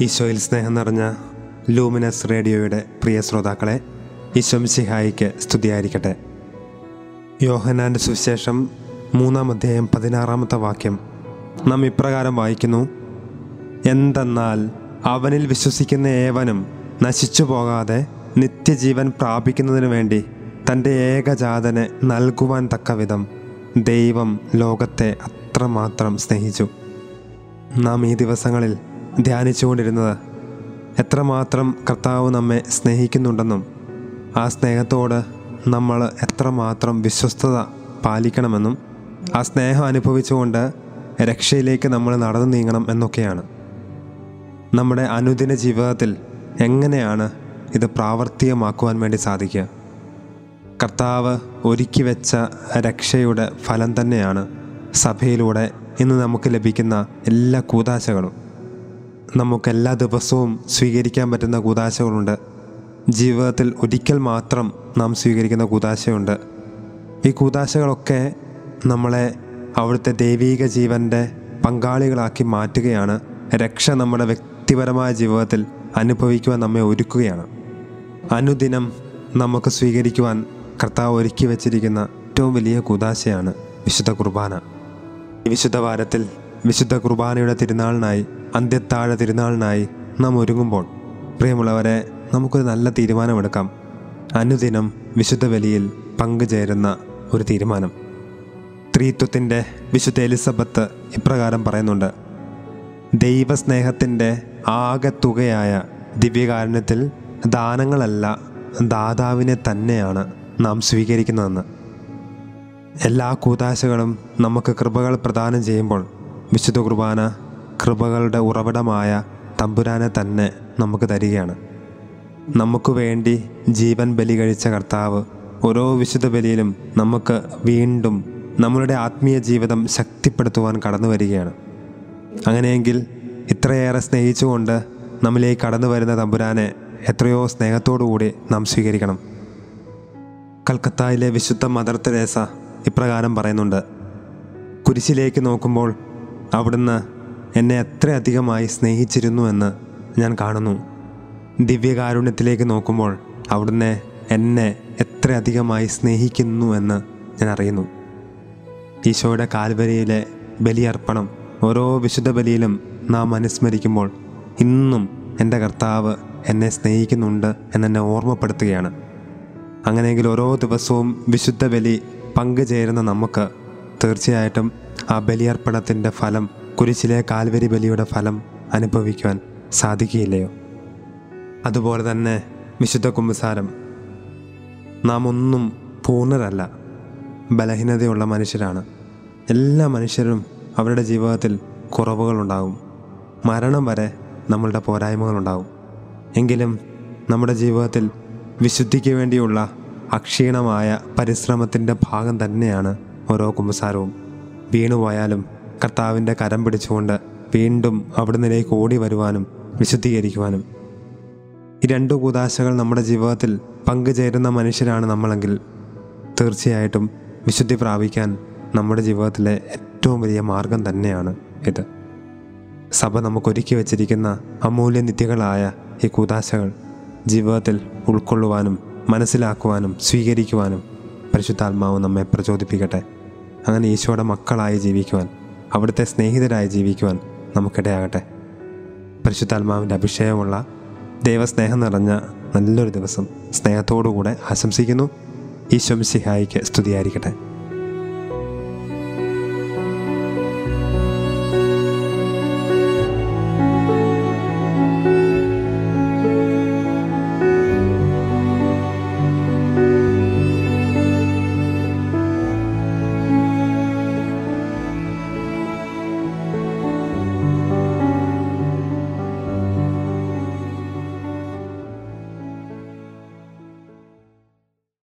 ഈശോയിൽ സ്നേഹം നിറഞ്ഞ ലൂമിനസ് റേഡിയോയുടെ പ്രിയ ശ്രോതാക്കളെ ഈശോം സിഹായിക്ക് സ്തുതിയായിരിക്കട്ടെ. യോഹനാന്റെ സുവിശേഷം മൂന്നാം അധ്യായം പതിനാറാമത്തെ വാക്യം നാം ഇപ്രകാരം വായിക്കുന്നു. എന്തെന്നാൽ അവനിൽ വിശ്വസിക്കുന്ന ഏവനും നശിച്ചു പോകാതെ നിത്യജീവൻ പ്രാപിക്കുന്നതിനു വേണ്ടി തന്റെ ഏകജാതനെ നൽകുവാൻ തക്കവിധം ദൈവം ലോകത്തെ അത്രമാത്രം സ്നേഹിച്ചു. നാം ഈ ദിവസങ്ങളിൽ ധ്യാനിച്ചുകൊണ്ടിരുന്നത്. എത്രമാത്രം കർത്താവ് നമ്മെ സ്നേഹിക്കുന്നുണ്ടെന്നും ആ സ്നേഹത്തോട് നമ്മൾ എത്രമാത്രം വിശ്വസ്തത പാലിക്കണമെന്നും ആ സ്നേഹം അനുഭവിച്ചുകൊണ്ട് രക്ഷയിലേക്ക് നമ്മൾ നടന്നു നീങ്ങണം എന്നൊക്കെയാണ്. നമ്മുടെ അനുദിന ജീവിതത്തിൽ എങ്ങനെയാണ് ഇത് പ്രാവർത്തികമാക്കുവാൻ വേണ്ടി സാധിക്കുക? കർത്താവ് ഒരുക്കി വെച്ച രക്ഷയുടെ ഫലം തന്നെയാണ് സഭയിലൂടെ ഇന്ന് നമുക്ക് ലഭിക്കുന്ന എല്ലാ കൂതാശകളും. നമുക്ക് എല്ലാ ദിവസവും സ്വീകരിക്കാൻ പറ്റുന്ന കൂതാശകളുണ്ട്. ജീവിതത്തിൽ ഒരിക്കൽ മാത്രം നാം സ്വീകരിക്കുന്ന കൂതാശയുണ്ട്. ഈ കൂതാശകളൊക്കെ നമ്മളെ അവിടുത്തെ ദൈവീക ജീവന്റെ പങ്കാളികളാക്കി മാറ്റുകയാണ്. രക്ഷ നമ്മുടെ വ്യക്തിപരമായ ജീവിതത്തിൽ അനുഭവിക്കുവാൻ നമ്മെ ഒരുക്കുകയാണ്. അനുദിനം നമുക്ക് സ്വീകരിക്കുവാൻ കർത്താവ് ഒരുക്കി വച്ചിരിക്കുന്ന ഏറ്റവും വലിയ കുദാശയാണ് വിശുദ്ധ കുർബാന. വിശുദ്ധ വാരത്തിൽ വിശുദ്ധ കുർബാനയുടെ തിരുനാളിനായി അന്ത്യത്താഴ തിരുനാളിനായി നാം ഒരുങ്ങുമ്പോൾ പ്രിയമുള്ളവരെ നമുക്കൊരു നല്ല തീരുമാനമെടുക്കാം. അനുദിനം വിശുദ്ധ ബലിയിൽ പങ്കുചേരുന്ന ഒരു തീരുമാനം. ത്രീത്വത്തിന്റെ വിശുദ്ധ എലിസബത്ത് ഇപ്രകാരം പറയുന്നുണ്ട്. ദൈവസ്നേഹത്തിന്റെ ആകെത്തുകയായ ദിവ്യകാരുണ്യത്തിൽ ദാനങ്ങളല്ല ദാതാവിനെ തന്നെയാണ് നാം സ്വീകരിക്കുന്നതെന്ന്. എല്ലാ കൂതാശകളും നമുക്ക് കൃപകൾ പ്രദാനം ചെയ്യുമ്പോൾ വിശുദ്ധ കുർബാന കൃപകളുടെ ഉറവിടമായ തമ്പുരാനെ തന്നെ നമുക്ക് തരികയാണ്. നമുക്ക് വേണ്ടി ജീവൻ ബലി കഴിച്ച കർത്താവ് ഓരോ വിശുദ്ധ ബലിയിലും നമുക്ക് വീണ്ടും നമ്മളുടെ ആത്മീയ ജീവിതം ശക്തിപ്പെടുത്തുവാൻ കടന്നു വരികയാണ്. അങ്ങനെയെങ്കിൽ ഇത്രയേറെ സ്നേഹിച്ചുകൊണ്ട് നമ്മിലേക്ക് കടന്നു വരുന്ന തമ്പുരാനെ എത്രയോ സ്നേഹത്തോടുകൂടി നാം സ്വീകരിക്കണം. കൽക്കത്തയിലെ വിശുദ്ധ മദർ തെരേസ ഇപ്രകാരം പറയുന്നുണ്ട് കുരിശിലേക്ക് നോക്കുമ്പോൾ അവിടുന്ന് എന്നെ എത്രയധികമായി സ്നേഹിച്ചിരുന്നു എന്ന് ഞാൻ കാണുന്നു. ദിവ്യകാരുണ്യത്തിലേക്ക് നോക്കുമ്പോൾ അവിടുന്ന് എന്നെ എത്രയധികമായി സ്നേഹിക്കുന്നു എന്ന് ഞാൻ അറിയുന്നു. ഈശോയുടെ കാൽവരിയിലെ ബലിയർപ്പണം ഓരോ വിശുദ്ധ ബലിയിലും നാം അനുസ്മരിക്കുമ്പോൾ ഇന്നും എന്റെ കർത്താവ് എന്നെ സ്നേഹിക്കുന്നുണ്ട് എന്നെ ഓർമ്മപ്പെടുത്തുകയാണ്. അങ്ങനെയെങ്കിൽ ഓരോ ദിവസവും വിശുദ്ധ ബലി പങ്കുചേരുന്ന നമുക്ക് തീർച്ചയായിട്ടും ആ ബലിയർപ്പണത്തിന്റെ ഫലം കുരിശിലെ കാൽവരി ബലിയുടെ ഫലം അനുഭവിക്കുവാൻ സാധിക്കുകയില്ലയോ? അതുപോലെ തന്നെ വിശുദ്ധ കുമ്പസാരം നാം ഒന്നും പൂർണരല്ല ബലഹീനതയുള്ള മനുഷ്യരാണ്. എല്ലാ മനുഷ്യരും അവരുടെ ജീവിതത്തിൽ കുറവുകളുണ്ടാകും. മരണം വരെ നമ്മളുടെ പോരായ്മകളുണ്ടാകും. എങ്കിലും നമ്മുടെ ജീവിതത്തിൽ വിശുദ്ധിക്ക് വേണ്ടിയുള്ള അക്ഷീണമായ പരിശ്രമത്തിന്റെ ഭാഗം തന്നെയാണ് ഓരോ കുമ്പസാരവും. വീണുപോയാലും കർത്താവിന്റെ കരം പിടിച്ചുകൊണ്ട് വീണ്ടും അവിടുന്നിലേക്ക് ഓടി വരുവാനും വിശുദ്ധീകരിക്കുവാനും. ഈ രണ്ടു കൂതാശകൾ നമ്മുടെ ജീവിതത്തിൽ പങ്കുചേരുന്ന മനുഷ്യരാണ് നമ്മളെങ്കിൽ തീർച്ചയായിട്ടും വിശുദ്ധി പ്രാപിക്കാൻ നമ്മുടെ ജീവിതത്തിലെ ഏറ്റവും വലിയ മാർഗം തന്നെയാണ് ഇത്. സഭ നമുക്കൊരുക്കി വച്ചിരിക്കുന്ന അമൂല്യ നിത്യകളായ ഈ കൂതാശകൾ ജീവിതത്തിൽ ഉൾക്കൊള്ളുവാനും മനസ്സിലാക്കുവാനും സ്വീകരിക്കുവാനും പരിശുദ്ധാത്മാവ് നമ്മെ പ്രചോദിപ്പിക്കട്ടെ. അങ്ങനെ ഈശോയുടെ മക്കളായി ജീവിക്കുവാൻ അവിടുത്തെ സ്നേഹിതരായി ജീവിക്കുവാൻ നമുക്കിടയാകട്ടെ. പരിശുദ്ധാത്മാവിന്റെ അഭിഷേകമുള്ള ദൈവസ്നേഹം നിറഞ്ഞ നല്ലൊരു ദിവസം സ്നേഹത്തോടുകൂടെ ആശംസിക്കുന്നു. മിശിഹായിക്ക് സ്തുതിയായിരിക്കട്ടെ.